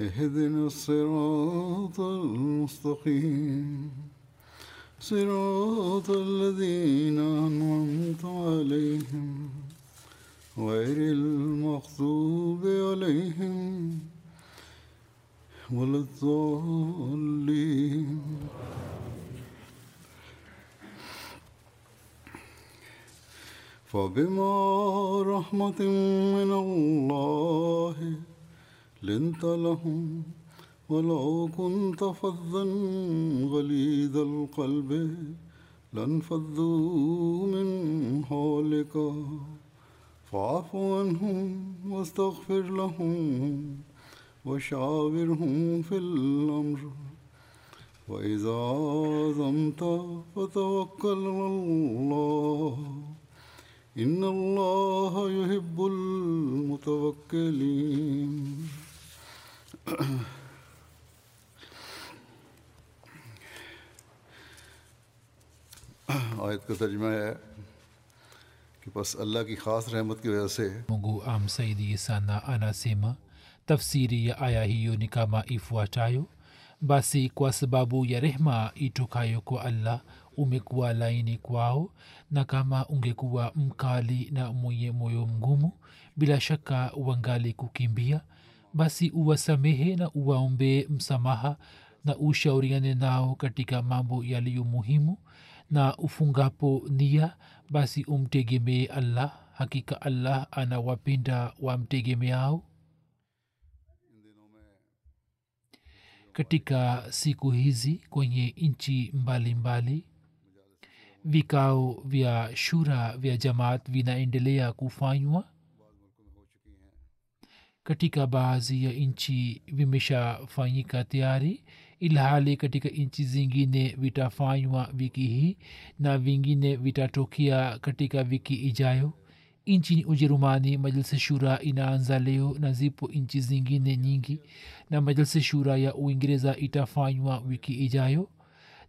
اهدنا الصراط المستقيم. صراط الذين أنعمت عليهم غير المغضوب عليهم ولا الضالين. فبما رحمة من الله لنت لهم ولو كنت فظا غليظ القلب لانفضوا من حولك. فاعف عنهم واستغفر لهم وشاورهم في الأمر. وإذا عزمت فتوكل على الله. إن الله يحب المتوكلين. Mungu amsaidie sana anasema tafsiri ya aya hiyo ni kama ifuatayo basi kwa sababu ya rehma itokayo kwa allah umekuwa laini kwao na kama ungekuwa mkali na mwenye moyo mgumu bila shaka wangali kukimbia basi uwasamehe na uwaombee msamaha na ushauriane nao katika mambo yaliyo muhimu. Na ufungapo nia basi umtegemee allah. Hakika allah anawapenda wamtegemeao. Katika siku hizi kwenye nchi mbalimbali vikao vya shura vya jamaat vinaendelea kufanywa katika baadhi ya nchi vimeshafanyika tayari ilhali katika nchi zingine vitafanywa wiki hii na vingine vitatokea katika wiki ijayo. Nchini ujerumani majalisi shura inaanza leo na zipo nchi zingine nyingi na majalisi shura ya uingereza itafanywa wiki ijayo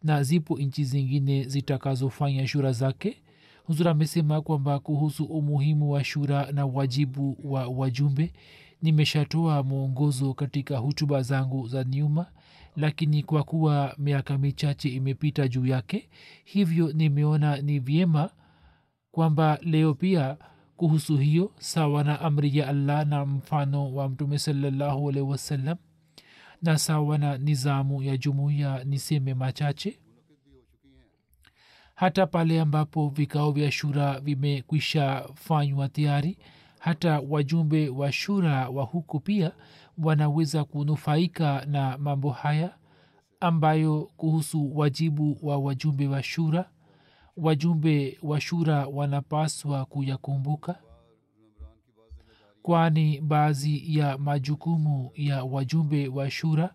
na zipo nchi zingine zitakazofanya shura zake. Huzur amesema kwamba kuhusu umuhimu wa shura na wajibu wa wajumbe nimeshatoa mwongozo katika hutuba zangu za nyuma lakini kwa kuwa miaka michache imepita juu yake hivyo nimeona ni vyema kwamba leo pia kuhusu hiyo sawa na amri ya allah na mfano wa mtume salallahu alaihi wasallam na sawa na nizamu ya jumuiya niseme machache. Hata pale ambapo vikao vya shura vimekwisha fanywa tayari hata wajumbe wa shura wa huku pia wanaweza kunufaika na mambo haya ambayo kuhusu wajibu wa wajumbe wa shura. Wajumbe wa shura wanapaswa kuyakumbuka kwani baadhi ya majukumu ya wajumbe wa shura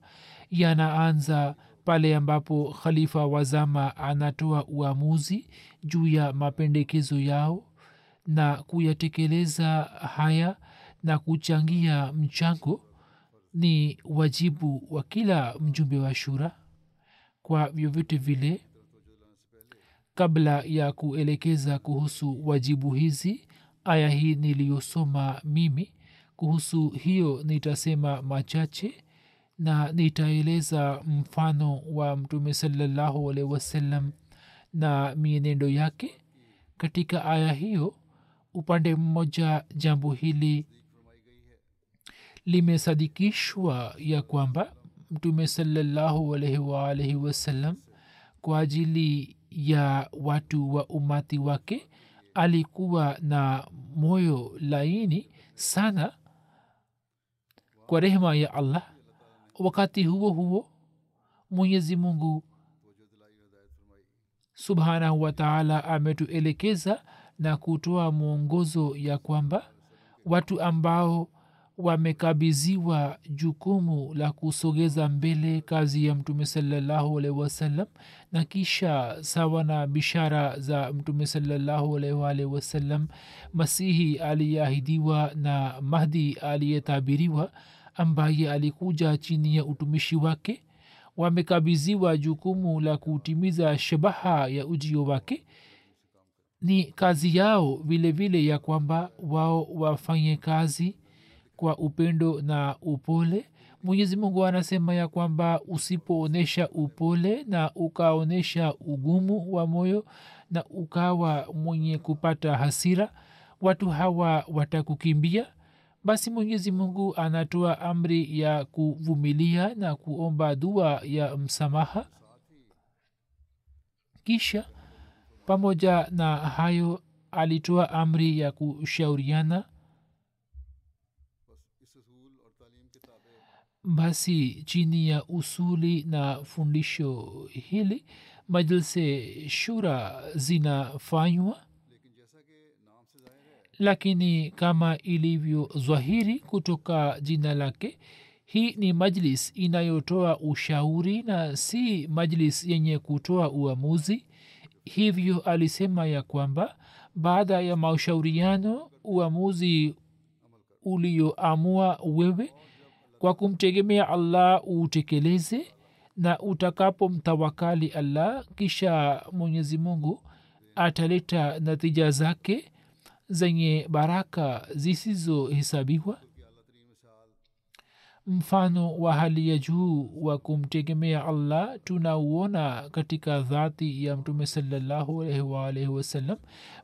yanaanza pale ambapo khalifa wazama anatoa uamuzi juu ya mapendekezo yao na kuyatekeleza haya na kuchangia mchango ni wajibu wa kila mjumbe wa shura kwa vyovyote vile. Kabla ya kuelekeza kuhusu wajibu hizi aya hii niliyosoma mimi kuhusu hiyo nitasema machache na nitaeleza mfano wa mtume salallahu alehi wasallam na mienendo yake. Katika aya hiyo upande mmoja jambo hili limesadikishwa ya kwamba mtume salallahu alaihi waalaihi wasallam kwa ajili ya watu wa umati wake alikuwa na moyo laini sana kwa rehema ya allah. Wakati huo huo mwenyezi mungu subhanahu wataala ametuelekeza na kutoa mwongozo ya kwamba watu ambao wamekabiziwa jukumu la kusogeza mbele kazi ya mtume salallahu alaihi wasallam na kisha sawa na bishara za mtume salallahu alaihi wasallam masihi aliyeahidiwa na mahdi aliyetabiriwa ambaye alikuja chini ya utumishi wake wamekabiziwa jukumu la kutimiza shabaha ya ujio wake ni kazi yao vile vile ya kwamba wao wafanye kazi kwa upendo na upole. Mwenyezi mungu anasema ya kwamba usipoonyesha upole na ukaonyesha ugumu wa moyo na ukawa mwenye kupata hasira watu hawa watakukimbia. Basi mwenyezi mungu anatoa amri ya kuvumilia na kuomba dua ya msamaha. Kisha pamoja na hayo alitoa amri ya kushauriana. Basi chini ya usuli na fundisho hili majlise shura zinafanywa. Lakini kama ilivyo zwahiri kutoka jina lake hii ni majlis inayotoa ushauri na si majlis yenye kutoa uamuzi hivyo alisema ya kwamba baada ya mashauriano uamuzi ulioamua wewe kwa kumtegemea allah uutekeleze na utakapomtawakali allah kisha mwenyezi mungu ataleta natija zake zenye baraka zisizohesabiwa mfano wa hali ya juu wa kumtegemea allah tunauona katika dhati ya mtume salallahu wasalam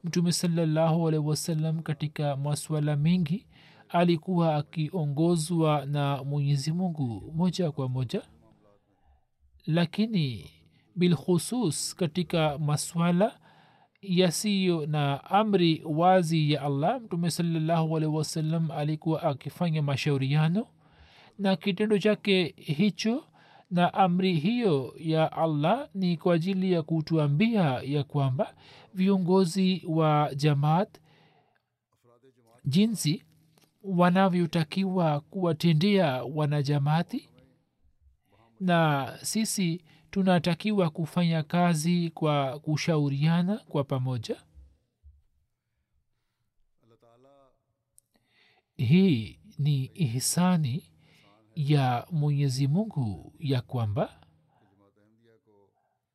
mtume salallahu alaihi wasallam katika maswala mengi alikuwa akiongozwa na mwenyezi mungu moja kwa moja. Lakini bilkhusus katika maswala yasiyo na amri wazi ya allah mtume salallahu alaihi wasallam alikuwa akifanya mashauriano na kitendo chake hicho na amri hiyo ya allah ni kwa ajili ya kutuambia ya kwamba viongozi wa jamaat jinsi wanavyotakiwa kuwatendea wanajamaati na sisi tunatakiwa kufanya kazi kwa kushauriana kwa pamoja. Hii ni ihsani ya mwenyezi mungu ya kwamba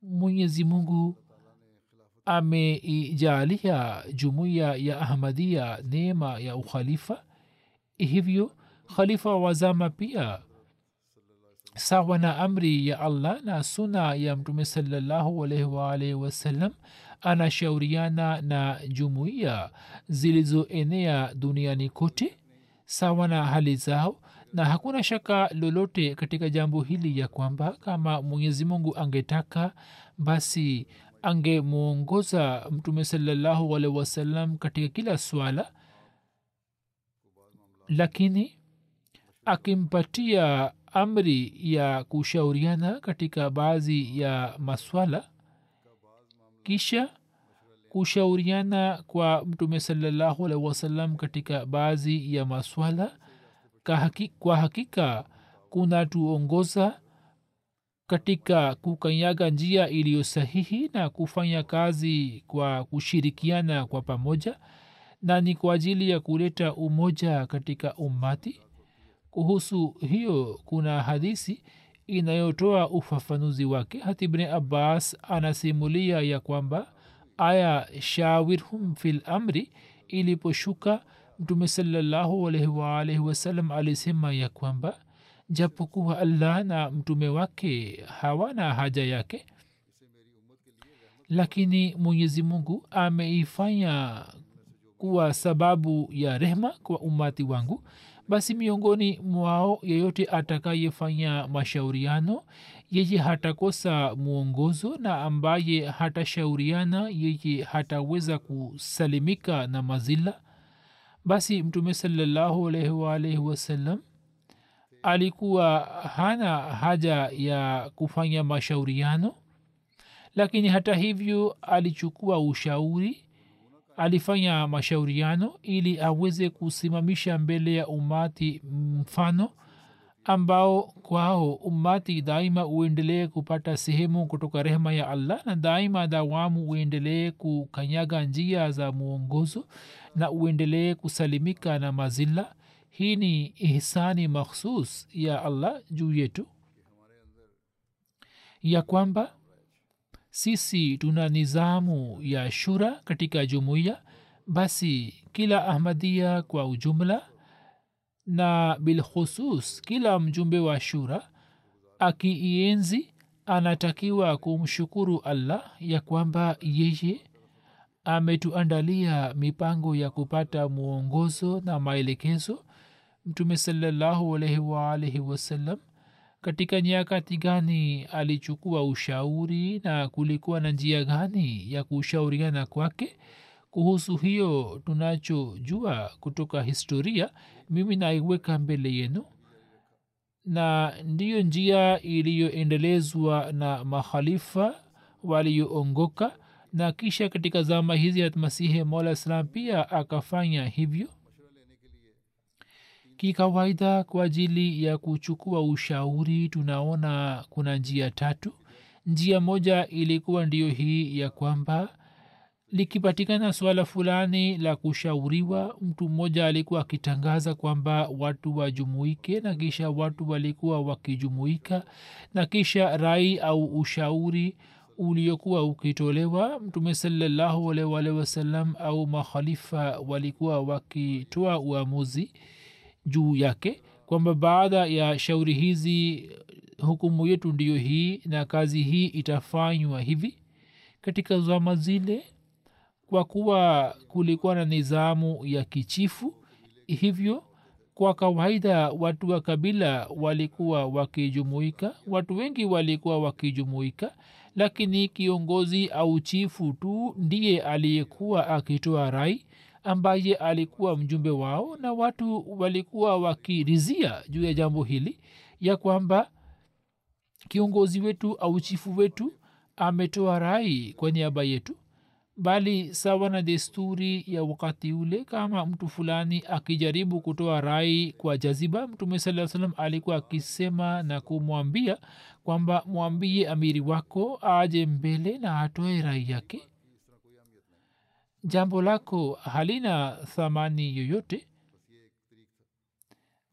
mwenyezi mungu ameijalia jumuiya ya ahmadia neema ya ukhalifa. Hivyo khalifa wazama pia sawa na amri ya allah na suna ya mtume waalaihi wasallam anashauriana na jumuiya zilizoenea duniani kote sawa na hali zao na hakuna shaka lolote katika jambo hili ya kwamba kama mwenyezi mungu angetaka basi angemwongoza mtume salallahu alehi wasallam katika kila swala. Lakini akimpatia amri ya kushauriana katika baadhi ya maswala kisha kushauriana kwa mtume salallahu alehi wasallam katika baadhi ya maswala kwa hakika kunatuongoza katika kukanyaga njia iliyo sahihi na kufanya kazi kwa kushirikiana kwa pamoja na ni kwa ajili ya kuleta umoja katika ummati kuhusu hiyo kuna hadisi inayotoa ufafanuzi wake. Hatibne abbas anasimulia ya kwamba aya shawirhum fil amri iliposhuka mtume salallahu alaihi waalaihi wasallam alisema ya kwamba japokuwa allah na mtume wake hawana haja yake lakini mwenyezi mungu ameifanya kuwa sababu ya rehma kwa umati wangu basi miongoni mwao yeyote atakayefanya mashauriano yeye hatakosa mwongozo na ambaye hatashauriana yeye hataweza kusalimika na mazila basi mtume salallahu alaihi waalaihi wasallam alikuwa hana haja ya kufanya mashauriano lakini hata hivyo alichukua ushauri alifanya mashauriano ili aweze kusimamisha mbele ya umati mfano ambao kwao umati daima uendelee kupata sehemu kutoka rehema ya allah na daima dawamu uendelee kukanyaga njia za mwongozo na uendelee kusalimika na mazilla hii ni ihsani makhsus ya allah juu yetu. Ya kwamba sisi tuna nizamu ya shura katika jumuiya. Basi kila ahmadia kwa ujumla na bilkhusus kila mjumbe wa shura akiienzi anatakiwa kumshukuru allah ya kwamba yeye ametuandalia mipango ya kupata mwongozo na maelekezo mtume salallahu alaihi katika nyakati gani alichukua ushauri na kulikuwa na njia gani ya kushauriana kwake. Kuhusu hiyo tunachojua kutoka historia mimi naiweka mbele yenu. Na ndiyo njia iliyoendelezwa na makhalifa walioongoka na kisha katika zama hizi hatmasihi mola salam pia akafanya hivyo. Kikawaida kwa ajili ya kuchukua ushauri tunaona kuna njia tatu. Njia moja ilikuwa ndiyo hii ya kwamba likipatikana swala fulani la kushauriwa mtu mmoja alikuwa akitangaza kwamba watu wajumuike na kisha watu walikuwa wakijumuika na kisha rai au ushauri uliokuwa ukitolewa mtume salallahu au makhalifa walikuwa wakitoa uamuzi juu yake kwamba baada ya shauri hizi hukumu yetu ndiyo hii na kazi hii itafanywa hivi. Katika zama zile kwa kuwa kulikuwa na nizamu ya kichifu hivyo kwa kawaida watu wa kabila walikuwa wakijumuika watu wengi walikuwa wakijumuika lakini kiongozi au chifu tu ndiye aliyekuwa akitoa rai ambaye alikuwa mjumbe wao na watu walikuwa wakirizia juu ya jambo hili ya kwamba kiongozi wetu au chifu wetu ametoa rai kwa niaba yetu bali sawa na desturi ya wakati ule kama mtu fulani akijaribu kutoa rai kwa jaziba mtume saa salam alikuwa akisema na kumwambia kwamba mwambie amiri wako aje mbele na atoe rai yake. Jambo lako halina thamani yoyote.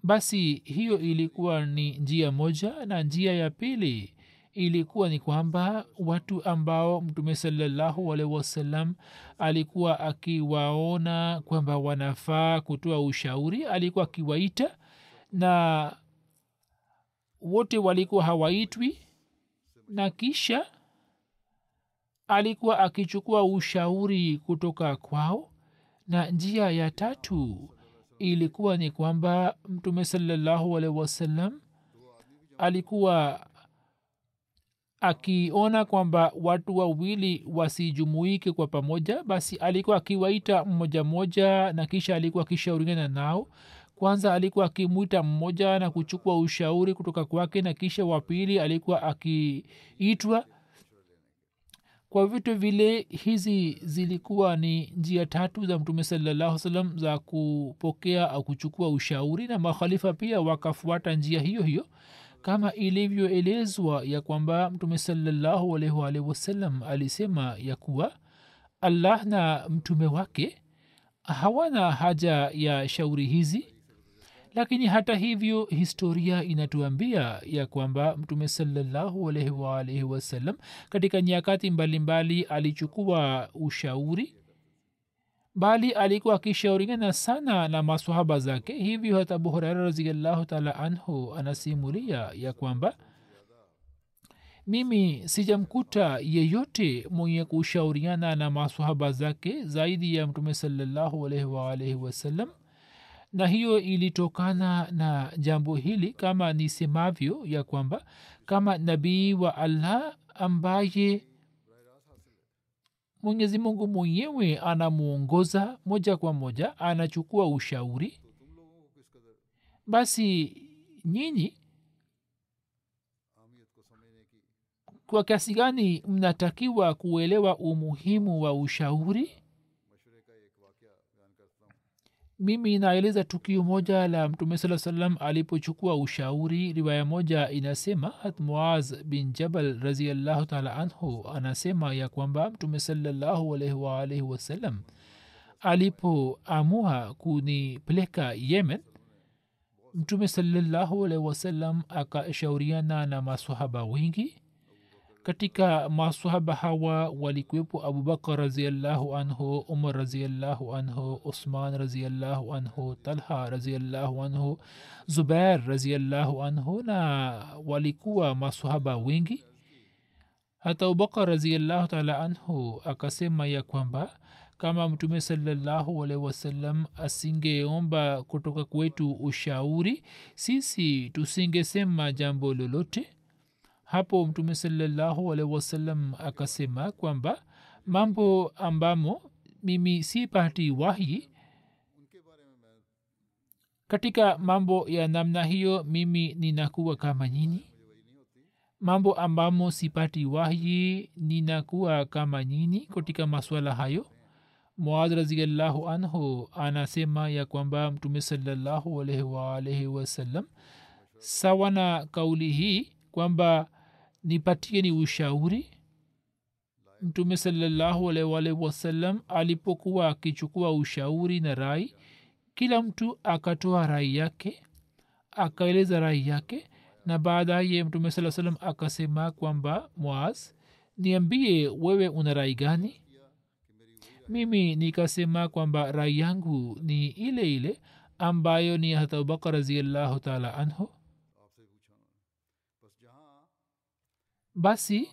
Basi hiyo ilikuwa ni njia moja na njia ya pili ilikuwa ni kwamba watu ambao mtume salallahu alaihi wasallam alikuwa akiwaona kwamba wanafaa kutoa ushauri alikuwa akiwaita na wote walikuwa hawaitwi na kisha alikuwa akichukua ushauri kutoka kwao. Na njia ya tatu ilikuwa ni kwamba mtume salallahu alaihi wasallam alikuwa akiona kwamba watu wawili wasijumuike kwa pamoja basi alikuwa akiwaita mmoja mmoja na kisha alikuwa akishauriana nao. Kwanza alikuwa akimwita mmoja na kuchukua ushauri kutoka kwake na kisha wapili alikuwa akiitwa. Kwa vitu vile hizi zilikuwa ni njia tatu za mtume salallahu salam za kupokea au kuchukua ushauri na makhalifa pia wakafuata njia hiyo hiyo kama ilivyoelezwa ya kwamba mtume salallahu alaihi wasallam alisema ya kuwa allah na mtume wake hawana haja ya shauri hizi. Lakini hata hivyo historia inatuambia ya kwamba mtume salallahu alaihi waalaihi wasallam katika nyakati mbalimbali alichukua ushauri bali alikuwa akishauriana sana na maswahaba zake hivyo hata abu huraira raziallahu taala anhu anasimulia ya kwamba mimi sijamkuta yeyote mwenye kushauriana na masahaba zake zaidi ya mtume salallahu alaihi waalaihi wasallam na hiyo ilitokana na jambo hili kama nisemavyo ya kwamba kama nabii wa allah ambaye mwenyezi mungu mwenyewe anamwongoza moja kwa moja anachukua ushauri. Basi nyinyi kwa kiasi gani mnatakiwa kuelewa umuhimu wa ushauri mimi naeleza tukio moja la mtume saa salam alipochukua ushauri. Riwaya moja inasema hat muaz bin jabal raziallahu taala anhu anasema ya kwamba mtume salallahu alaihi waalaihi wasallam alipoamua kunipeleka yemen mtume salallahu alaihi wasallam akashauriana na masahaba wengi katika masahaba hawa walikuwepo abubakar raziallahu anhu umar raziallahu anhu usman raziallahu anhu talha raziallahu anhu zubair raziallahu anhu na walikuwa masahaba wengi. Hata abubakar raziallahu taala anhu akasema ya kwamba kama mtume salallahu alaihi wasallam asingeomba kutoka kwetu ushauri sisi tusingesema jambo lolote hapo mtume salallahu alaihi wasallam akasema kwamba mambo ambamo mimi sipati wahi katika mambo ya namna hiyo mimi ninakuwa kama nyini mambo ambamo sipati wahi ninakuwa kama nyini katika maswala hayo. Muadh raziallahu anhu anasema ya kwamba mtume salallahu alaihi waalaihi wasallam sawa na kauli hii kwamba nipatie ni ushauri. Mtume salallahu alwalh wasallam alipokuwa akichukua ushauri na rai kila mtu akatoa rai yake akaeleza rai yake na baadaye mtume saa salam akasema kwamba mwaz niambie wewe una rai gani? Mimi nikasema kwamba rai yangu ni ile ile ambayo ni hata abubakar raziallahu taala anhu basi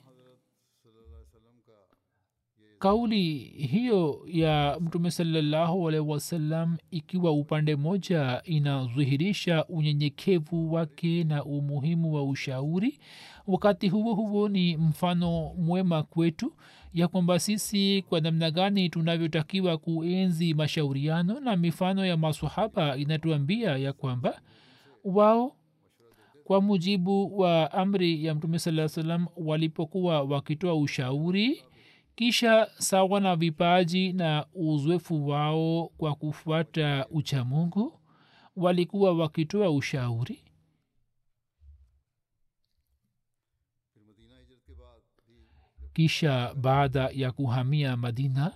kauli hiyo ya mtume salallahu alaihi wasallam ikiwa upande moja inadhihirisha unyenyekevu wake na umuhimu wa ushauri wakati huo huo ni mfano mwema kwetu ya kwamba sisi kwa namna gani tunavyotakiwa kuenzi mashauriano na mifano ya masahaba inatuambia ya kwamba wao kwa mujibu wa amri ya mtume saa salam walipokuwa wakitoa ushauri kisha sawa na vipaji na uzoefu wao kwa kufuata uchamungu walikuwa wakitoa ushauri. Kisha baada ya kuhamia madina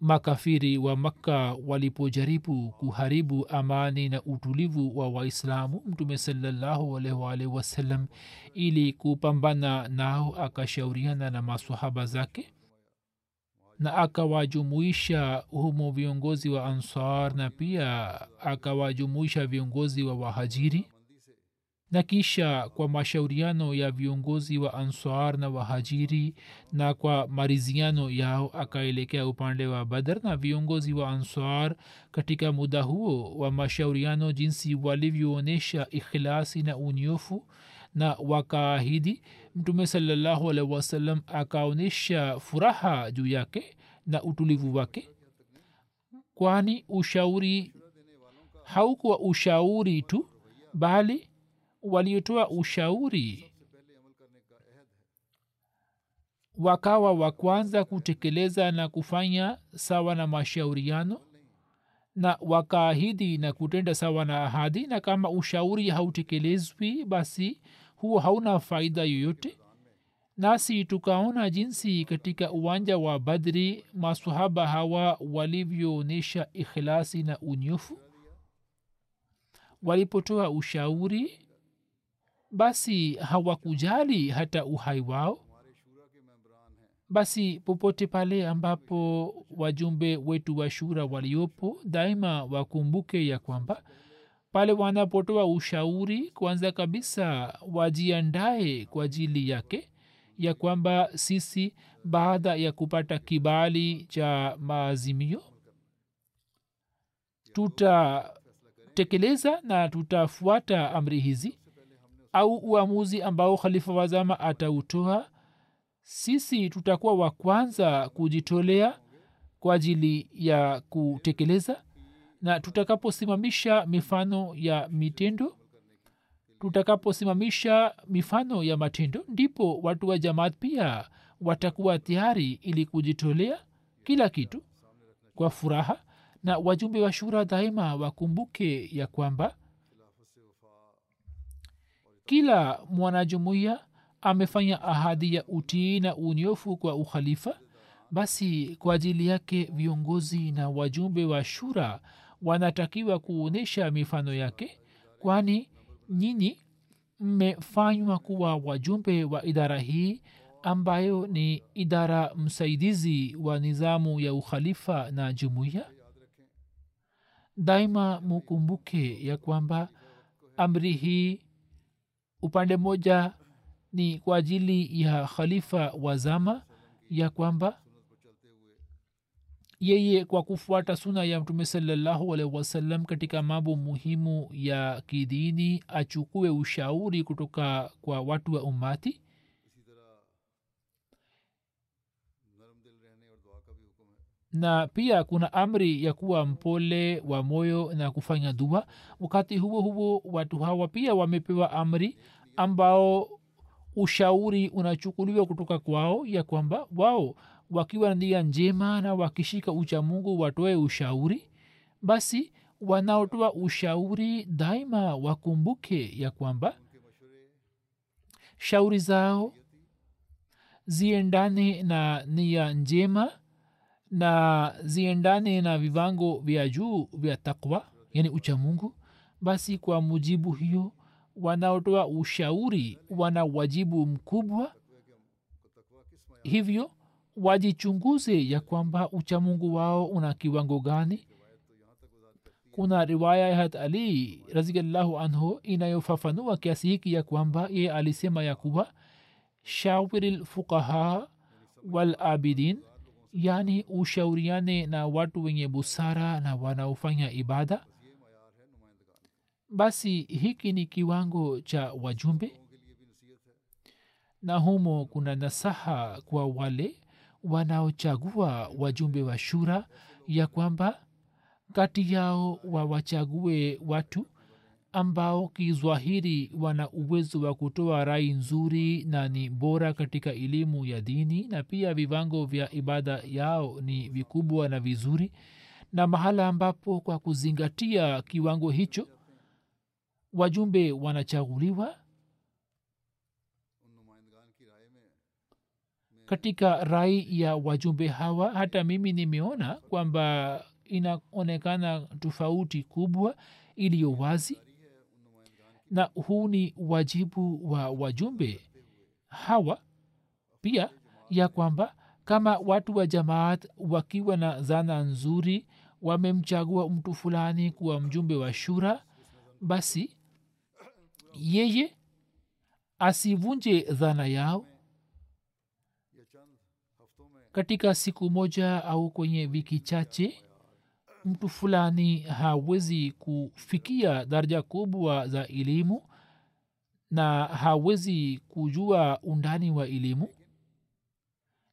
makafiri wa makka walipojaribu kuharibu amani na utulivu wa waislamu mtume salllahualwalhi wasallam ili kupambana nao akashauriana na masahaba zake na akawajumuisha humo viongozi wa ansar na pia akawajumuisha viongozi wa wahajiri na kisha kwa mashauriano ya viongozi wa answar na wahajiri na kwa mariziano yao akaelekea upande wa badar na viongozi wa ansar katika muda huo wa mashauriano jinsi walivyoonyesha ikhilasi na unyofu na wakaahidi mtume salallahu alaihi wasallam akaonyesha furaha juu yake na utulivu wake. Kwani ushauri haukuwa ushauri tu bali waliotoa ushauri wakawa wa kwanza kutekeleza na kufanya sawa na mashauriano na wakaahidi na kutenda sawa na ahadi na kama ushauri hautekelezwi basi huo hauna faida yoyote. Nasi tukaona jinsi katika uwanja wa badri masahaba hawa walivyoonyesha ikhlasi na unyofu. Walipotoa ushauri basi hawakujali hata uhai wao? Basi popote pale ambapo wajumbe wetu wa shura waliopo daima wakumbuke ya kwamba pale wanapotoa ushauri kwanza kabisa wajiandae kwa ajili yake ya kwamba sisi baada ya kupata kibali cha maazimio tutatekeleza na tutafuata amri hizi au uamuzi ambao khalifa wazama atautoa sisi tutakuwa wa kwanza kujitolea kwa ajili ya kutekeleza na tutakaposimamisha mifano ya mitendo tutakaposimamisha mifano ya matendo ndipo watu wa jamaat pia watakuwa tayari ili kujitolea kila kitu kwa furaha. Na wajumbe wa shura daima wakumbuke ya kwamba kila mwanajumuiya amefanya ahadi ya utii na unyofu kwa ukhalifa basi kwa ajili yake viongozi na wajumbe wa shura wanatakiwa kuonyesha mifano yake kwani nyinyi mmefanywa kuwa wajumbe wa idara hii ambayo ni idara msaidizi wa nizamu ya ukhalifa na jumuiya. Daima mukumbuke ya kwamba amri hii upande mmoja ni kwa ajili ya khalifa wa zama ya kwamba yeye kwa kufuata suna ya mtume salallahu alaihi wasallam katika mambo muhimu ya kidini achukue ushauri kutoka kwa watu wa umati na pia kuna amri ya kuwa mpole wa moyo na kufanya dua. Wakati huo huo watu hawa pia wamepewa amri ambao ushauri unachukuliwa kutoka kwao ya kwamba wao wakiwa na nia njema na wakishika ucha mungu watoe ushauri basi wanaotoa ushauri daima wakumbuke ya kwamba shauri zao ziendane na nia njema na ziendane na viwango vya juu vya takwa yani uchamungu. Basi kwa mujibu hiyo wanaotoa ushauri wana wajibu mkubwa. Hivyo wajichunguze ya kwamba uchamungu wao una kiwango gani. Kuna riwaya ya hat ali raziallahu anhu inayofafanua kiasi hiki ya kwamba ye alisema ya kuwa shawiri lfuqaha walabidin yani ushauriane na watu wenye busara na wanaofanya ibada. Basi hiki ni kiwango cha wajumbe. Na humo kuna nasaha kwa wale wanaochagua wajumbe wa shura ya kwamba kati yao wawachague watu ambao kizwahiri wana uwezo wa kutoa rai nzuri na ni bora katika elimu ya dini na pia viwango vya ibada yao ni vikubwa na vizuri. Na mahala ambapo kwa kuzingatia kiwango hicho wajumbe wanachaguliwa katika rai ya wajumbe hawa. Hata mimi nimeona kwamba inaonekana tofauti kubwa iliyo wazi na huu ni wajibu wa wajumbe hawa pia ya kwamba kama watu wa jamaat wakiwa na zana nzuri wamemchagua mtu fulani kuwa mjumbe wa shura basi yeye asivunje dhana yao. Katika siku moja au kwenye wiki chache mtu fulani hawezi kufikia daraja kubwa za elimu na hawezi kujua undani wa elimu.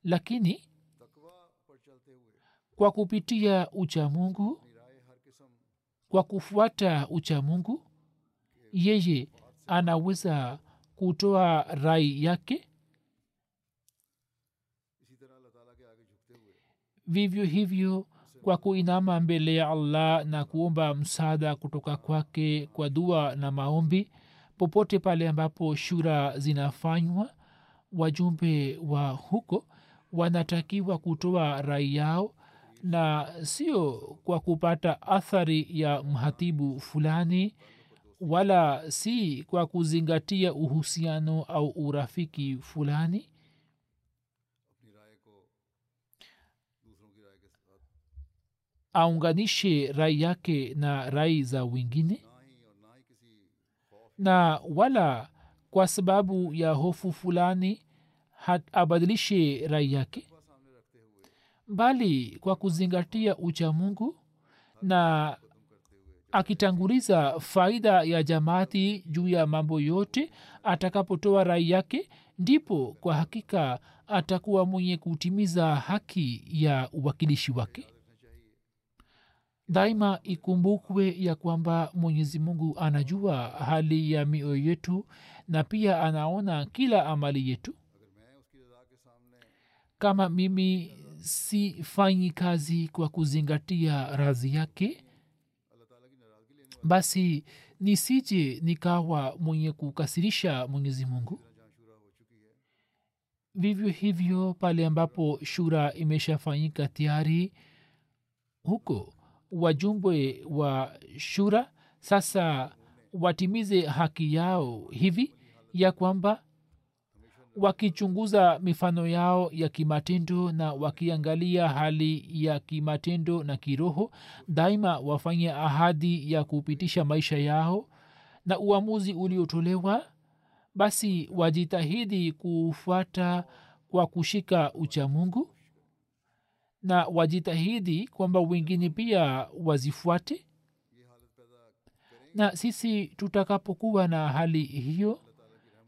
Lakini kwa kupitia uchamungu kwa kufuata uchamungu yeye anaweza kutoa rai yake. Vivyo hivyo kwa kuinama mbele ya allah na kuomba msaada kutoka kwake kwa dua na maombi popote pale ambapo shura zinafanywa wajumbe wa huko wanatakiwa kutoa rai yao na sio kwa kupata athari ya mhatibu fulani wala si kwa kuzingatia uhusiano au urafiki fulani aunganishe rai yake na rai za wengine? Na wala kwa sababu ya hofu fulani abadilishe rai yake? Bali kwa kuzingatia uchamungu na akitanguliza faida ya jamaati juu ya mambo yote atakapotoa rai yake ndipo kwa hakika atakuwa mwenye kutimiza haki ya uwakilishi wake daima ikumbukwe ya kwamba mwenyezi mungu anajua hali ya mioyo yetu na pia anaona kila amali yetu. Kama mimi sifanyi kazi kwa kuzingatia radhi yake basi nisije nikawa mwenye kukasirisha mwenyezi mungu. Vivyo hivyo pale ambapo shura imeshafanyika tayari huko wajumbe wa shura sasa watimize haki yao hivi ya kwamba wakichunguza mifano yao ya kimatendo na wakiangalia hali ya kimatendo na kiroho daima wafanye ahadi ya kupitisha maisha yao na uamuzi uliotolewa basi wajitahidi kufuata kwa kushika uchamungu na wajitahidi kwamba wengine pia wazifuate? Na sisi tutakapokuwa na hali hiyo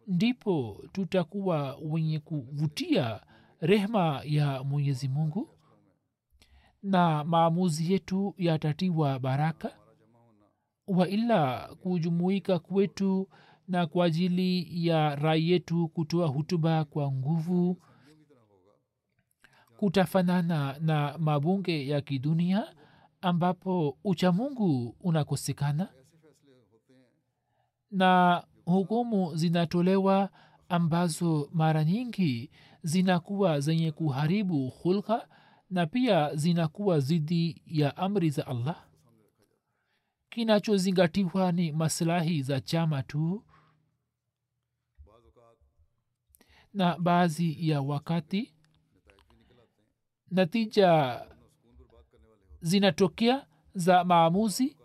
ndipo tutakuwa wenye kuvutia rehma ya mwenyezi mungu na maamuzi yetu yatatiwa baraka? Waila kujumuika kwetu na kwa ajili ya rai yetu kutoa hutuba kwa nguvu kutafanana na mabunge ya kidunia ambapo uchamungu unakosekana? Na hukumu zinatolewa ambazo mara nyingi zinakuwa zenye kuharibu hulka na pia zinakuwa dhidi ya amri za allah? Kinachozingatiwa ni maslahi za chama tu? Na baadhi ya wakati natija zinatokea za maamuzi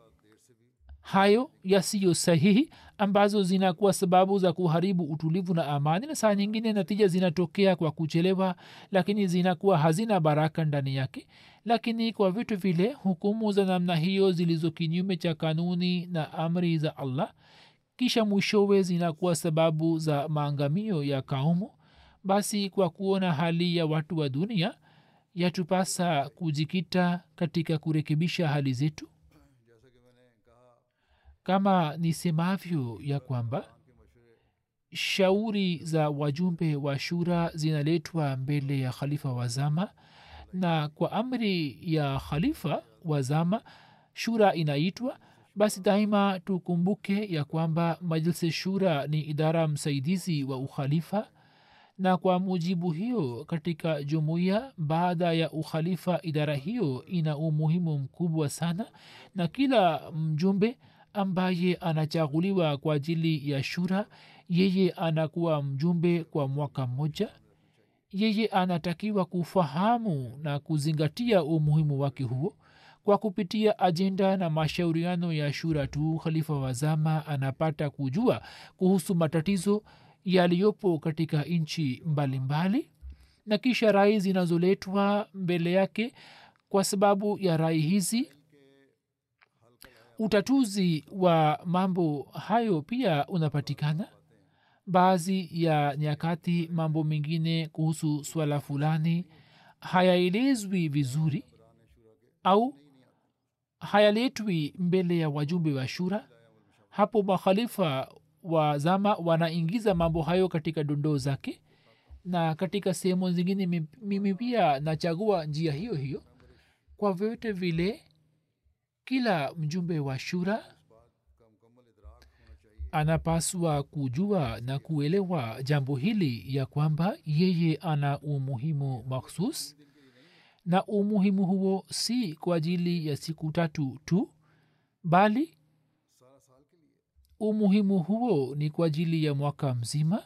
hayo yasiyo sahihi ambazo zinakuwa sababu za kuharibu utulivu na amani na saa nyingine natija zinatokea kwa kuchelewa lakini zinakuwa hazina baraka ndani yake. Lakini kwa vitu vile hukumu za namna hiyo zilizo kinyume cha kanuni na amri za allah kisha mwishowe zinakuwa sababu za maangamio ya kaumu basi kwa kuona hali ya watu wa dunia yatupasa kujikita katika kurekebisha hali zetu? Kama nisemavyo ya kwamba shauri za wajumbe wa shura zinaletwa mbele ya khalifa wa zama na kwa amri ya khalifa wa zama shura inaitwa basi daima tukumbuke ya kwamba majlisi shura ni idara msaidizi wa ukhalifa na kwa mujibu hiyo katika jumuiya baada ya ukhalifa idara hiyo ina umuhimu mkubwa sana na kila mjumbe ambaye anachaguliwa kwa ajili ya shura yeye anakuwa mjumbe kwa mwaka mmoja. Yeye anatakiwa kufahamu na kuzingatia umuhimu wake huo. Kwa kupitia ajenda na mashauriano ya shura tu khalifa wazama anapata kujua kuhusu matatizo yaliyopo katika nchi mbalimbali na kisha rai zinazoletwa mbele yake kwa sababu ya rai hizi. Utatuzi wa mambo hayo pia unapatikana. Baadhi ya nyakati mambo mengine kuhusu swala fulani hayaelezwi vizuri au hayaletwi mbele ya wajumbe wa shura. Hapo makhalifa wa zama wanaingiza mambo hayo katika dondoo zake na katika sehemu zingine mimi pia nachagua njia hiyo hiyo. Kwa vyote vile kila mjumbe wa shura anapaswa kujua na kuelewa jambo hili ya kwamba yeye ana umuhimu makhsus na umuhimu huo si kwa ajili ya siku tatu tu bali umuhimu huo ni kwa ajili ya mwaka mzima?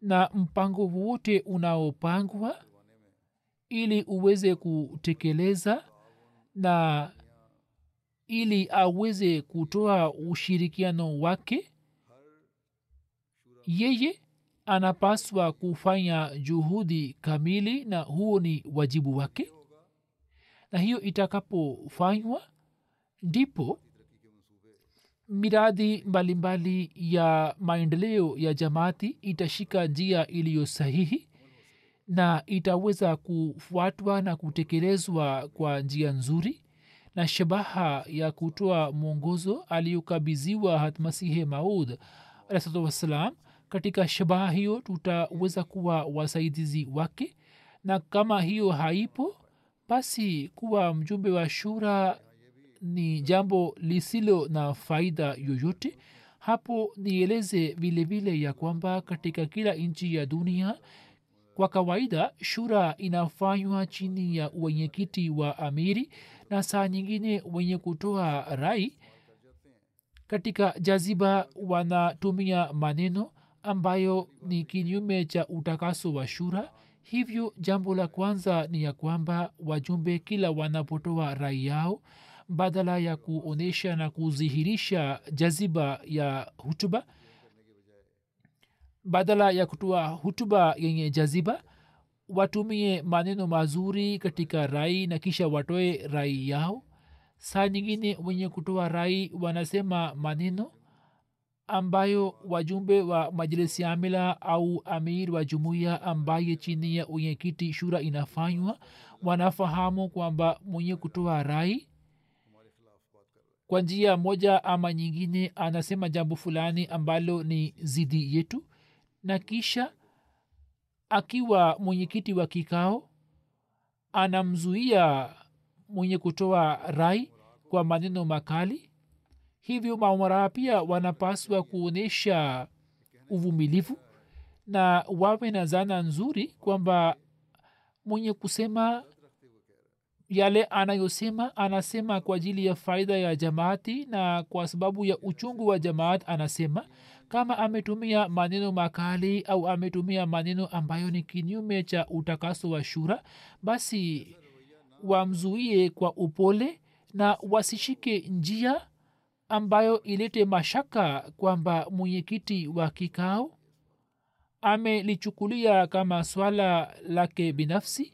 Na mpango wote unaopangwa? Ili uweze kutekeleza na ili aweze kutoa ushirikiano wake? Yeye anapaswa kufanya juhudi kamili na huo ni wajibu wake? Na hiyo itakapofanywa ndipo miradi mbalimbali ya maendeleo ya jamaati itashika njia iliyo sahihi na itaweza kufuatwa na kutekelezwa kwa njia nzuri na shabaha ya kutoa mwongozo aliyokabiziwa hatmasihe maud alahsatu wassalam katika shabaha hiyo tutaweza kuwa wasaidizi wake na kama hiyo haipo basi kuwa mjumbe wa shura ni jambo lisilo na faida yoyote. Hapo nieleze vile vile ya kwamba katika kila nchi ya dunia kwa kawaida shura inafanywa chini ya wenyekiti wa amiri na saa nyingine wenye kutoa rai. Katika jaziba wanatumia maneno ambayo ni kinyume cha utakaso wa shura. Hivyo jambo la kwanza ni ya kwamba wajumbe kila wanapotoa rai yao badala ya kuonyesha na kudhihirisha jaziba ya hutuba. Badala ya kutoa hutuba yenye jaziba watumie maneno mazuri katika rai na kisha watoe rai yao. Saa nyingine wenye kutoa rai wanasema maneno ambayo wajumbe wa majlisi amila au amir wa jumuiya ambaye chini ya unyekiti shura inafanywa wanafahamu kwamba mwenye kutoa rai kwa njia moja ama nyingine anasema jambo fulani ambalo ni zidi yetu na kisha akiwa mwenyekiti wa kikao anamzuia mwenye kutoa rai kwa maneno makali. Hivyo maumaraa pia wanapaswa kuonyesha uvumilivu na wawe na zana nzuri kwamba mwenye kusema yale anayosema anasema kwa ajili ya faida ya jamaati na kwa sababu ya uchungu wa jamaat anasema kama ametumia maneno makali au ametumia maneno ambayo ni kinyume cha utakaso wa shura basi wamzuie kwa upole na wasishike njia ambayo ilete mashaka kwamba mwenyekiti wa kikao amelichukulia kama swala lake binafsi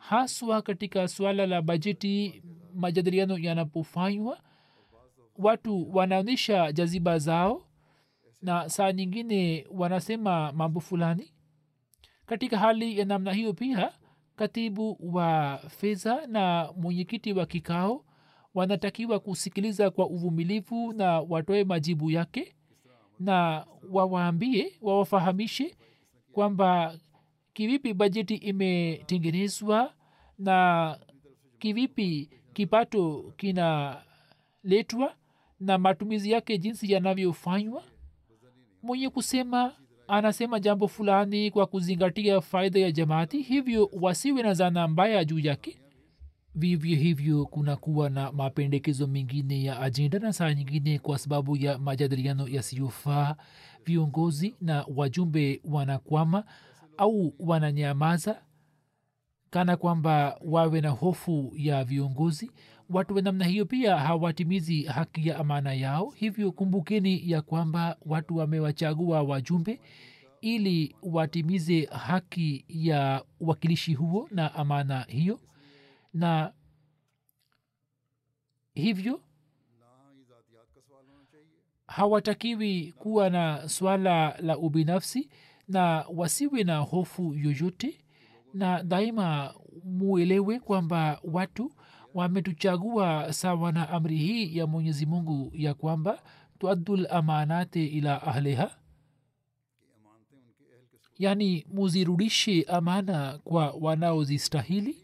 haswa katika swala la bajeti majadiliano yanapofanywa watu wanaonyesha jaziba zao na saa nyingine wanasema mambo fulani. Katika hali ya namna hiyo pia katibu wa fedha na mwenyekiti wa kikao wanatakiwa kusikiliza kwa uvumilivu na watoe majibu yake na wawaambie wawafahamishe kwamba kivipi bajeti imetengenezwa na kivipi kipato kinaletwa na matumizi yake jinsi yanavyofanywa? Mwenye kusema anasema jambo fulani kwa kuzingatia faida ya jamaati hivyo wasiwe na zana mbaya juu yake. Vivyo hivyo kuna kuwa na mapendekezo mengine ya ajenda na saa nyingine kwa sababu ya majadiliano yasiyofaa. Viongozi na wajumbe wanakwama au wananyamaza? Kana kwamba wawe na hofu ya viongozi? Watu wa namna hiyo pia hawatimizi haki ya amana yao. Hivyo kumbukeni ya kwamba watu wamewachagua wajumbe ili watimize haki ya uwakilishi huo na amana hiyo. Na hivyo hawatakiwi kuwa na swala la ubinafsi na wasiwe na hofu yoyote na daima muelewe kwamba watu wametuchagua sawa na amri hii ya mwenyezi mungu ya kwamba tuadul amanate ila ahliha. Yaani muzirudishe amana kwa wanaozistahili.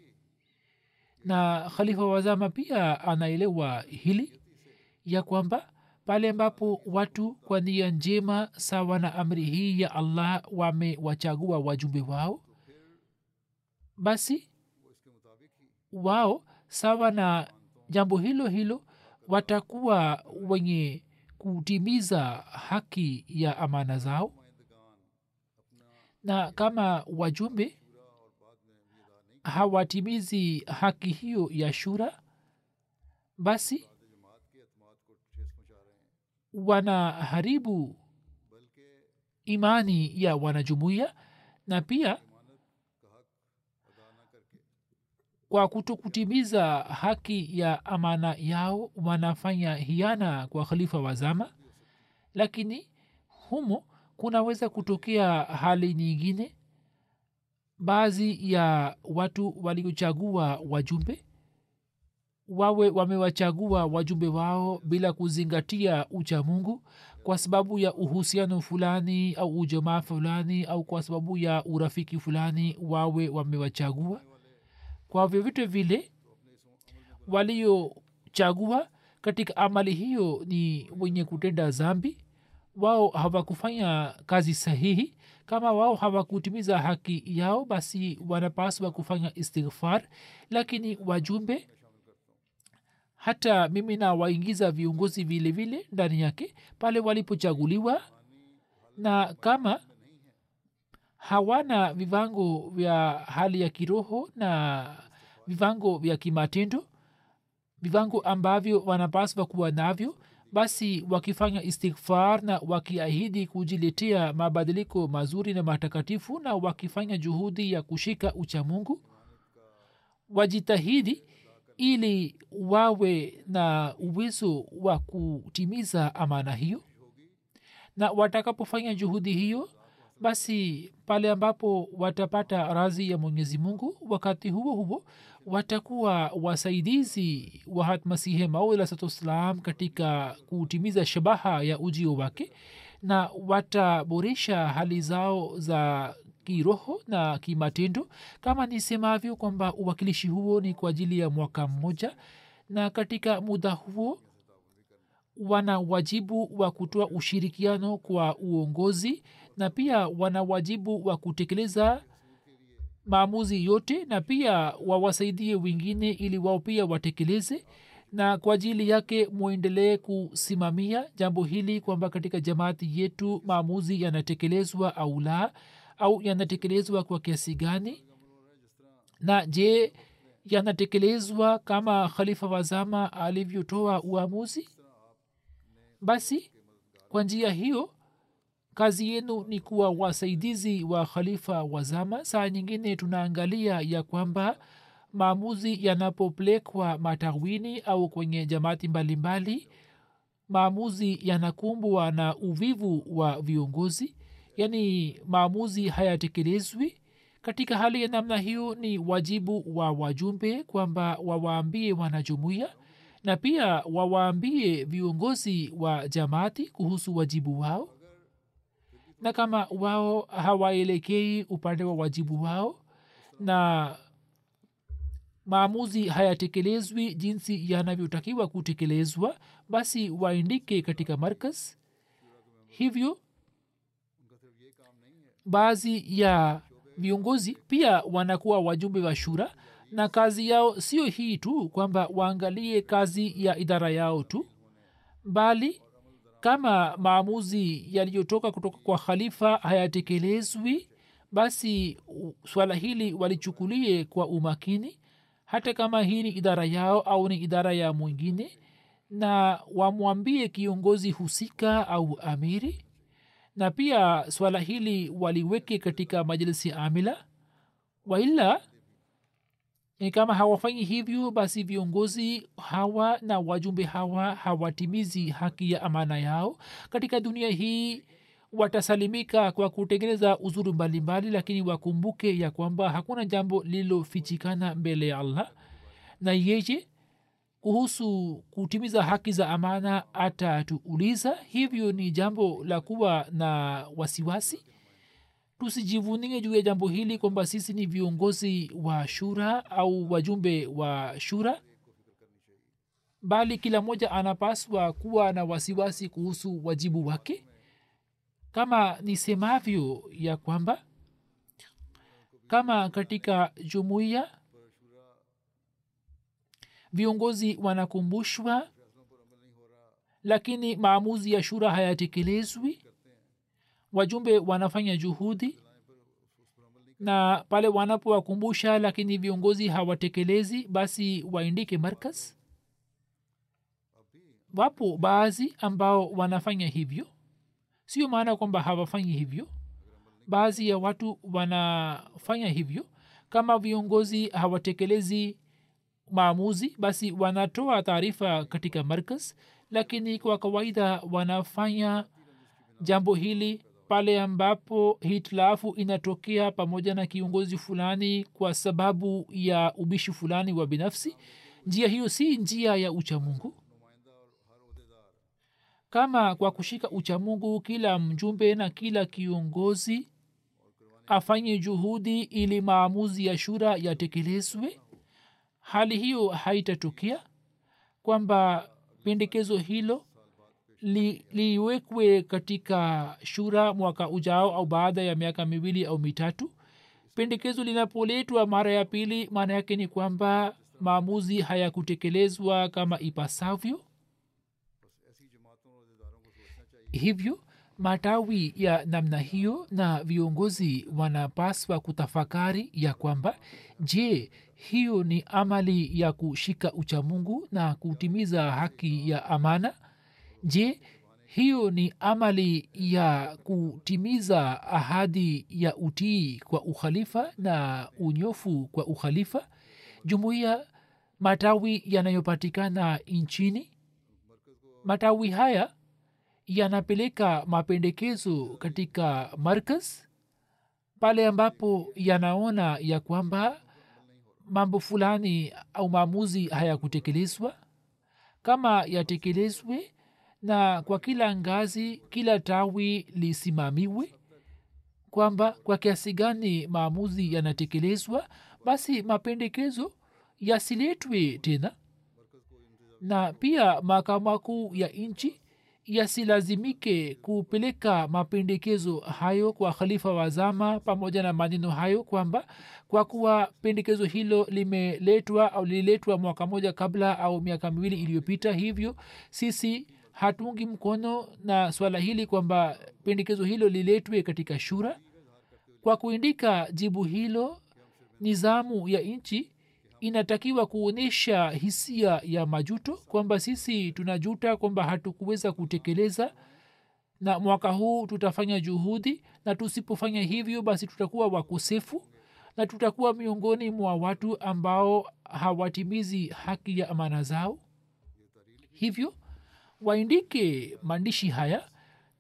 Na khalifa wazama pia anaelewa hili ya kwamba pale ambapo watu kwa nia njema sawa na amri hii ya allah wamewachagua wajumbe wao basi wao sawa na jambo hilo hilo watakuwa wenye kutimiza haki ya amana zao. Na kama wajumbe hawatimizi haki hiyo ya shura basi wanaharibu imani ya wanajumuiya na pia kwa kutokutimiza haki ya amana yao wanafanya hiana kwa khalifa wa zama. Lakini humo kunaweza kutokea hali nyingine. Baadhi ya watu waliochagua wajumbe wawe wamewachagua wajumbe wao bila kuzingatia ucha mungu kwa sababu ya uhusiano fulani au ujamaa fulani au kwa sababu ya urafiki fulani wawe wamewachagua. Kwa vyovyote vile waliochagua katika amali hiyo ni wenye kutenda zambi wao hawakufanya kazi sahihi. Kama wao hawakutimiza haki yao basi wanapaswa kufanya istighfar. Lakini wajumbe hata mimi nawaingiza viongozi vile vile ndani yake pale walipochaguliwa. Na kama hawana vivango vya hali ya kiroho na vivango vya kimatendo vivango ambavyo wanapaswa kuwa navyo basi wakifanya istighfar na wakiahidi kujiletea mabadiliko mazuri na matakatifu na wakifanya juhudi ya kushika uchamungu wajitahidi ili wawe na uwezo wa kutimiza amana hiyo. Na watakapofanya juhudi hiyo basi pale ambapo watapata razi ya mwenyezi mungu wakati huo huo watakuwa wasaidizi wa hatmasihe maulasatuwassalam katika kutimiza shabaha ya ujio wake na wataboresha hali zao za kiroho na kimatendo. Kama nisemavyo kwamba uwakilishi huo ni kwa ajili ya mwaka mmoja na katika muda huo wana wajibu wa kutoa ushirikiano kwa uongozi na pia wana wajibu wa kutekeleza maamuzi yote na pia wawasaidie wengine ili wao pia watekeleze na kwa ajili yake mwendelee kusimamia jambo hili kwamba katika jamaati yetu maamuzi yanatekelezwa au la au yanatekelezwa kwa kiasi gani? Na je yanatekelezwa kama khalifa wazama alivyotoa uamuzi? Basi kwa njia hiyo kazi yenu ni kuwa wasaidizi wa khalifa wazama saa nyingine tunaangalia ya kwamba maamuzi yanapopelekwa matawini au kwenye jamati mbalimbali maamuzi yanakumbwa na uvivu wa viongozi yaani maamuzi hayatekelezwi. Katika hali ya namna hiyo ni wajibu wa wajumbe kwamba wawaambie wanajumuia na pia wawaambie viongozi wa jamaati kuhusu wajibu wao. Na kama wao hawaelekei upande wa wajibu wao na maamuzi hayatekelezwi jinsi yanavyotakiwa kutekelezwa basi waindike katika markas hivyo baadhi ya viongozi pia wanakuwa wajumbe wa shura na kazi yao sio hii tu kwamba waangalie kazi ya idara yao tu bali kama maamuzi yaliyotoka kutoka kwa khalifa hayatekelezwi basi swala hili walichukulie kwa umakini. Hata kama hii ni idara yao au ni idara ya mwingine na wamwambie kiongozi husika au amiri na pia swala hili waliweke katika majlisi amila waila ni kama hawafanyi hivyo basi viongozi hawa na wajumbe hawa hawatimizi haki ya amana yao. Katika dunia hii watasalimika kwa kutengeneza uzuri mbalimbali lakini wakumbuke ya kwamba hakuna jambo lililofichikana mbele ya allah. Na yeye kuhusu kutimiza haki za amana atatuuliza hivyo ni jambo la kuwa na wasiwasi. Tusijivunie juu ya jambo hili kwamba sisi ni viongozi wa shura au wajumbe wa shura bali kila mmoja anapaswa kuwa na wasiwasi kuhusu wajibu wake. Kama nisemavyo ya kwamba kama katika jumuiya viongozi wanakumbushwa lakini maamuzi ya shura hayatekelezwi. Wajumbe wanafanya juhudi na pale wanapowakumbusha lakini viongozi hawatekelezi basi waindike markas. Wapo baadhi ambao wanafanya hivyo. Sio maana kwamba hawafanyi hivyo. Baadhi ya watu wanafanya hivyo. Kama viongozi hawatekelezi maamuzi basi wanatoa taarifa katika markaz lakini kwa kawaida wanafanya jambo hili pale ambapo hitilafu inatokea pamoja na kiongozi fulani kwa sababu ya ubishi fulani wa binafsi. Njia hiyo si njia ya uchamungu. Kama kwa kushika uchamungu kila mjumbe na kila kiongozi afanye juhudi ili maamuzi ya shura yatekelezwe hali hiyo haitatokea? Kwamba pendekezo hilo li, liwekwe katika shura mwaka ujao au baada ya miaka miwili au mitatu? Pendekezo linapoletwa mara ya pili maana yake ni kwamba maamuzi hayakutekelezwa kama ipasavyo? Hivyo matawi ya namna hiyo na viongozi wanapaswa kutafakari ya kwamba je hiyo ni amali ya kushika uchamungu na kutimiza haki ya amana. Je hiyo ni amali ya kutimiza ahadi ya utii kwa ukhalifa na unyofu kwa ukhalifa? Jumuiya matawi yanayopatikana nchini? Matawi haya yanapeleka mapendekezo katika markaz pale ambapo yanaona ya kwamba mambo fulani au maamuzi hayakutekelezwa. Kama yatekelezwe na kwa kila ngazi kila tawi lisimamiwe kwamba kwa kiasi gani maamuzi yanatekelezwa basi mapendekezo yasiletwe tena. Na pia mahakama makuu ya nchi yasilazimike kupeleka mapendekezo hayo kwa khalifa wa zama pamoja na maneno hayo kwamba kwa kuwa pendekezo hilo limeletwa au lililetwa mwaka moja kabla au miaka miwili iliyopita hivyo sisi hatungi mkono na swala hili kwamba pendekezo hilo liletwe katika shura. Kwa kuindika jibu hilo nizamu ya nchi inatakiwa kuonyesha hisia ya majuto kwamba sisi tunajuta kwamba hatukuweza kutekeleza na mwaka huu tutafanya juhudi na tusipofanya hivyo basi tutakuwa wakosefu na tutakuwa miongoni mwa watu ambao hawatimizi haki ya amana zao. Hivyo waindike maandishi haya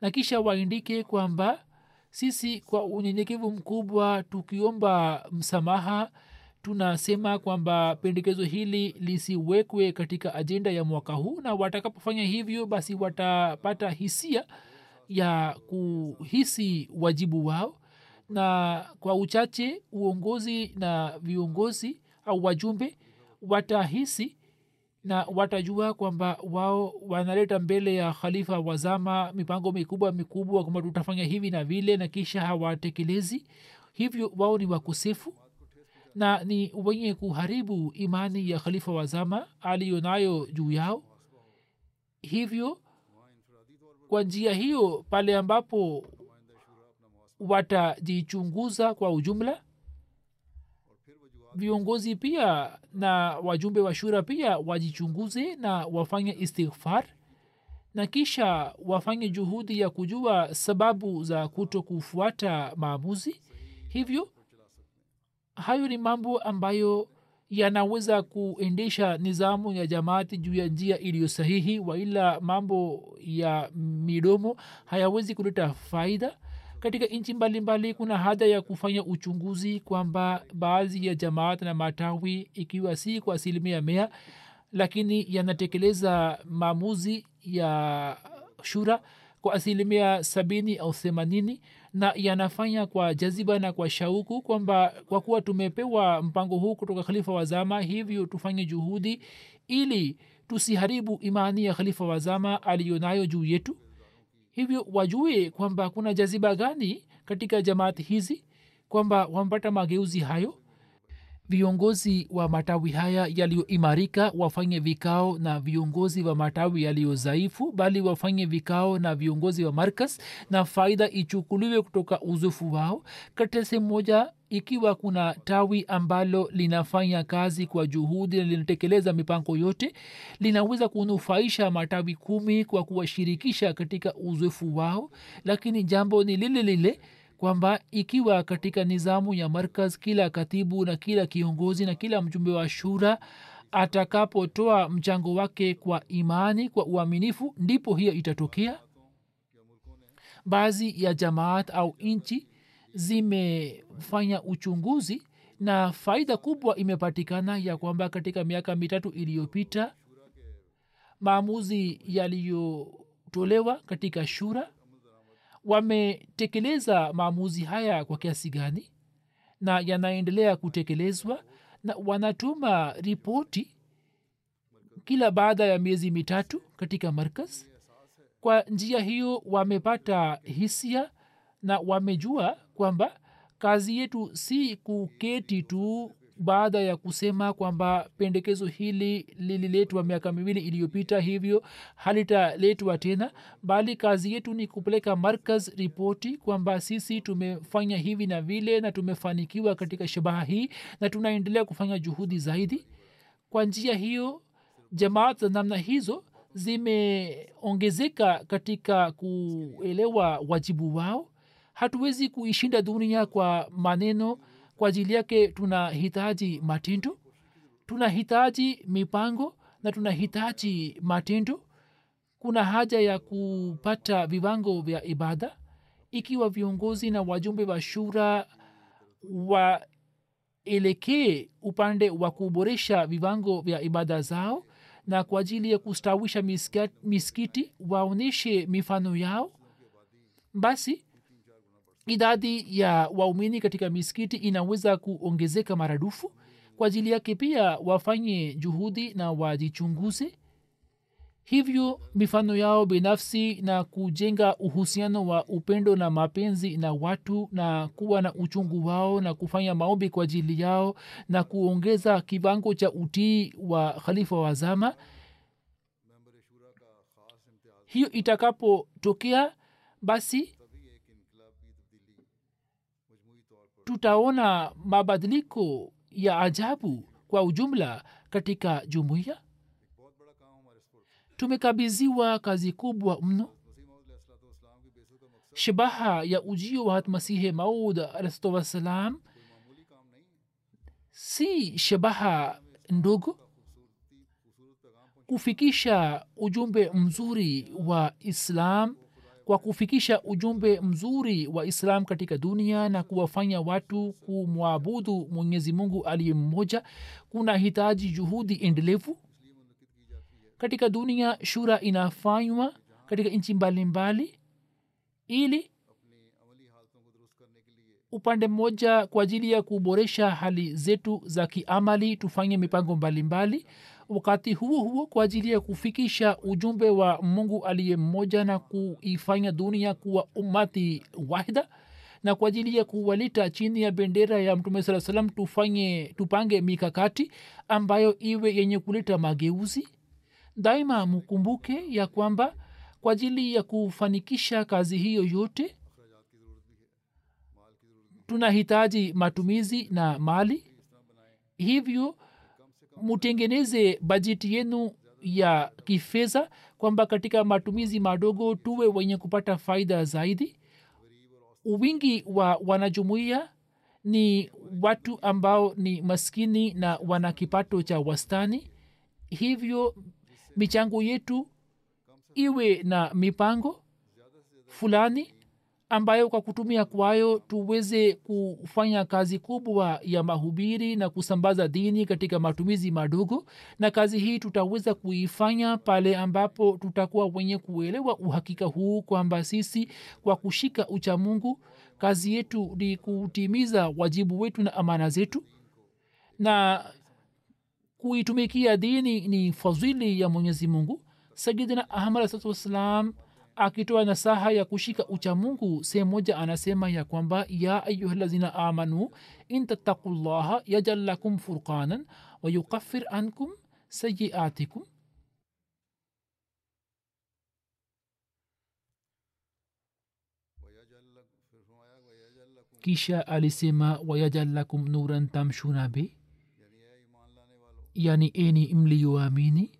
na kisha waindike kwamba sisi kwa unyenyekevu mkubwa tukiomba msamaha tunasema kwamba pendekezo hili lisiwekwe katika ajenda ya mwaka huu na watakapofanya hivyo basi watapata hisia ya kuhisi wajibu wao. Na kwa uchache uongozi na viongozi au wajumbe watahisi na watajua kwamba wao wanaleta mbele ya khalifa wazama mipango mikubwa mikubwa kwamba tutafanya hivi na vile na kisha hawatekelezi. Hivyo wao ni wakosefu na ni wenye kuharibu imani ya khalifa wazama aliyonayo juu yao. Hivyo kwa njia hiyo pale ambapo watajichunguza kwa ujumla viongozi pia na wajumbe wa shura pia wajichunguze na wafanye istighfar na kisha wafanye juhudi ya kujua sababu za kuto kufuata maamuzi. Hivyo hayo ni mambo ambayo yanaweza kuendesha nizamu ya jamaati juu ya njia iliyo sahihi waila mambo ya midomo hayawezi kuleta faida. Katika nchi mbalimbali kuna haja ya kufanya uchunguzi kwamba baadhi ya jamaat na matawi ikiwa si kwa asilimia mea lakini yanatekeleza maamuzi ya shura kwa asilimia sabini au themanini na yanafanya kwa jaziba na kwa shauku kwamba kwa kuwa tumepewa mpango huu kutoka khalifa wazama hivyo tufanye juhudi ili tusiharibu imani ya khalifa wazama aliyonayo juu yetu. Hivyo wajue kwamba kuna jaziba gani katika jamaati hizi kwamba wamepata mageuzi hayo viongozi wa matawi haya yaliyoimarika wafanye vikao na viongozi wa matawi yaliyodhaifu bali wafanye vikao na viongozi wa markas na faida ichukuliwe kutoka uzoefu wao. Katika sehemu moja ikiwa kuna tawi ambalo linafanya kazi kwa juhudi na linatekeleza mipango yote linaweza kunufaisha matawi kumi kwa kuwashirikisha katika uzoefu wao. Lakini jambo ni lile lile kwamba ikiwa katika nizamu ya markaz kila katibu na kila kiongozi na kila mjumbe wa shura atakapotoa mchango wake kwa imani kwa uaminifu ndipo hiyo itatokea? Baadhi ya jamaat au nchi zimefanya uchunguzi na faida kubwa imepatikana ya kwamba katika miaka mitatu iliyopita maamuzi yaliyotolewa katika shura wametekeleza maamuzi haya kwa kiasi gani? Na yanaendelea kutekelezwa na wanatuma ripoti kila baada ya miezi mitatu katika markaz. Kwa njia hiyo wamepata hisia na wamejua kwamba kazi yetu si kuketi tu baada ya kusema kwamba pendekezo hili lililetwa miaka miwili iliyopita hivyo halitaletwa tena bali kazi yetu ni kupeleka markaz ripoti kwamba sisi tumefanya hivi na vile na tumefanikiwa katika shabaha hii na tunaendelea kufanya juhudi zaidi. Kwa njia hiyo jamaat za namna hizo zimeongezeka katika kuelewa wajibu wao. Hatuwezi kuishinda dunia kwa maneno kwa ajili yake tunahitaji matendo tunahitaji mipango na tunahitaji matendo. Kuna haja ya kupata viwango vya ibada. Ikiwa viongozi na wajumbe wa shura waelekee upande wa kuboresha viwango vya ibada zao na kwa ajili ya kustawisha miskiti waonyeshe mifano yao basi idadi ya waumini katika miskiti inaweza kuongezeka maradufu. Kwa ajili yake pia wafanye juhudi na wajichunguze. Hivyo mifano yao binafsi na kujenga uhusiano wa upendo na mapenzi na watu na kuwa na uchungu wao na kufanya maombi kwa ajili yao na kuongeza kiwango cha utii wa khalifa wa zama. Hiyo itakapotokea basi tutaona mabadiliko ya ajabu kwa ujumla katika jumuiya? Tumekabiziwa kazi kubwa mno. Shabaha ya ujio wa masihi maud alahsatu wassalam si shabaha ndogo. Kufikisha ujumbe mzuri wa islam kwa kufikisha ujumbe mzuri wa islam katika dunia na kuwafanya watu kumwabudu mwenyezi mungu aliye mmoja kuna hitaji juhudi endelevu katika dunia shura inafanywa katika nchi mbalimbali ili upande mmoja kwa ajili ya kuboresha hali zetu za kiamali tufanye mipango mbalimbali mbali. Wakati huo huo kwa ajili ya kufikisha ujumbe wa mungu aliye mmoja na kuifanya dunia kuwa umati wahida na kwa ajili ya kuwalita chini ya bendera ya mtume saa salam tufanye tupange mikakati ambayo iwe yenye kuleta mageuzi. Daima mkumbuke ya kwamba kwa ajili ya kufanikisha kazi hiyo yote tunahitaji matumizi na mali. Hivyo mutengeneze bajeti yenu ya kifedha kwamba katika matumizi madogo tuwe wenye kupata faida zaidi. Wingi wa wanajumuia ni watu ambao ni maskini na wana kipato cha wastani. Hivyo michango yetu iwe na mipango fulani ambayo kwa kutumia kwayo tuweze kufanya kazi kubwa ya mahubiri na kusambaza dini katika matumizi madogo na kazi hii tutaweza kuifanya pale ambapo tutakuwa wenye kuelewa uhakika huu kwamba sisi kwa kushika uchamungu kazi yetu ni kutimiza wajibu wetu na amana zetu. Na kuitumikia dini ni fadhili ya mwenyezi mungu. Sayidina ahmad asatu wassalam akitoa nasaha ya kushika uchamungu sehemu moja anasema ya kwamba ya ayuhalazina amanu in tattaku llaha yajal lakum furqanan wayukafir ankum sayiatikum kisha alisema wayajal lakum nuran tamshuna bi yani eni mliyoamini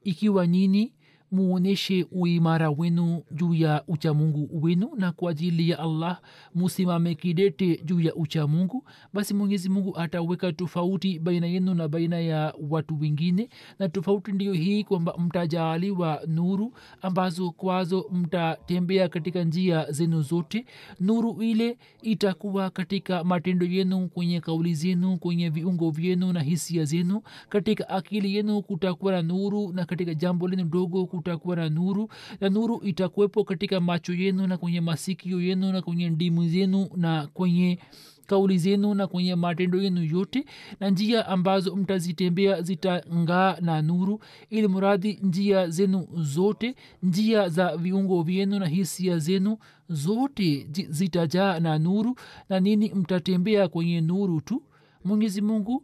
ikiwa nyini muonyeshe uimara wenu juu ya uchamungu wenu na kwa ajili ya allah musimame kidete juu ya uchamungu. Basi mwenyezi mungu ataweka tofauti baina yenu na baina ya watu wengine na tofauti ndiyo hii kwamba mtajaaliwa nuru ambazo kwazo mtatembea katika njia zenu zote. Nuru ile itakuwa katika matendo yenu kwenye kauli zenu kwenye viungo vyenu na hisia zenu. Katika akili yenu kutakuwa na nuru na katika jambo lenu dogo kutakuwa na nuru na nuru itakuwepo katika macho yenu na kwenye masikio yenu na kwenye ndimu zenu na kwenye kauli zenu na kwenye matendo yenu yote na njia ambazo mtazitembea zitangaa na nuru ili mradhi njia zenu zote njia za viungo vyenu na hisia zenu zote zitajaa na nuru. Na nini mtatembea kwenye nuru tu? Mwenyezi mungu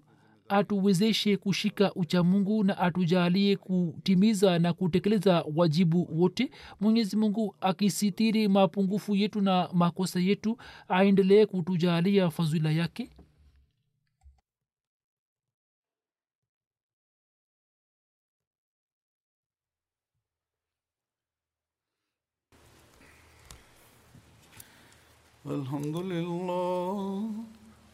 atuwezeshe kushika uchamungu na atujalie kutimiza na kutekeleza wajibu wote mwenyezi mungu akisitiri mapungufu yetu na makosa yetu aendelee kutujalia fadhila yake الحمد لله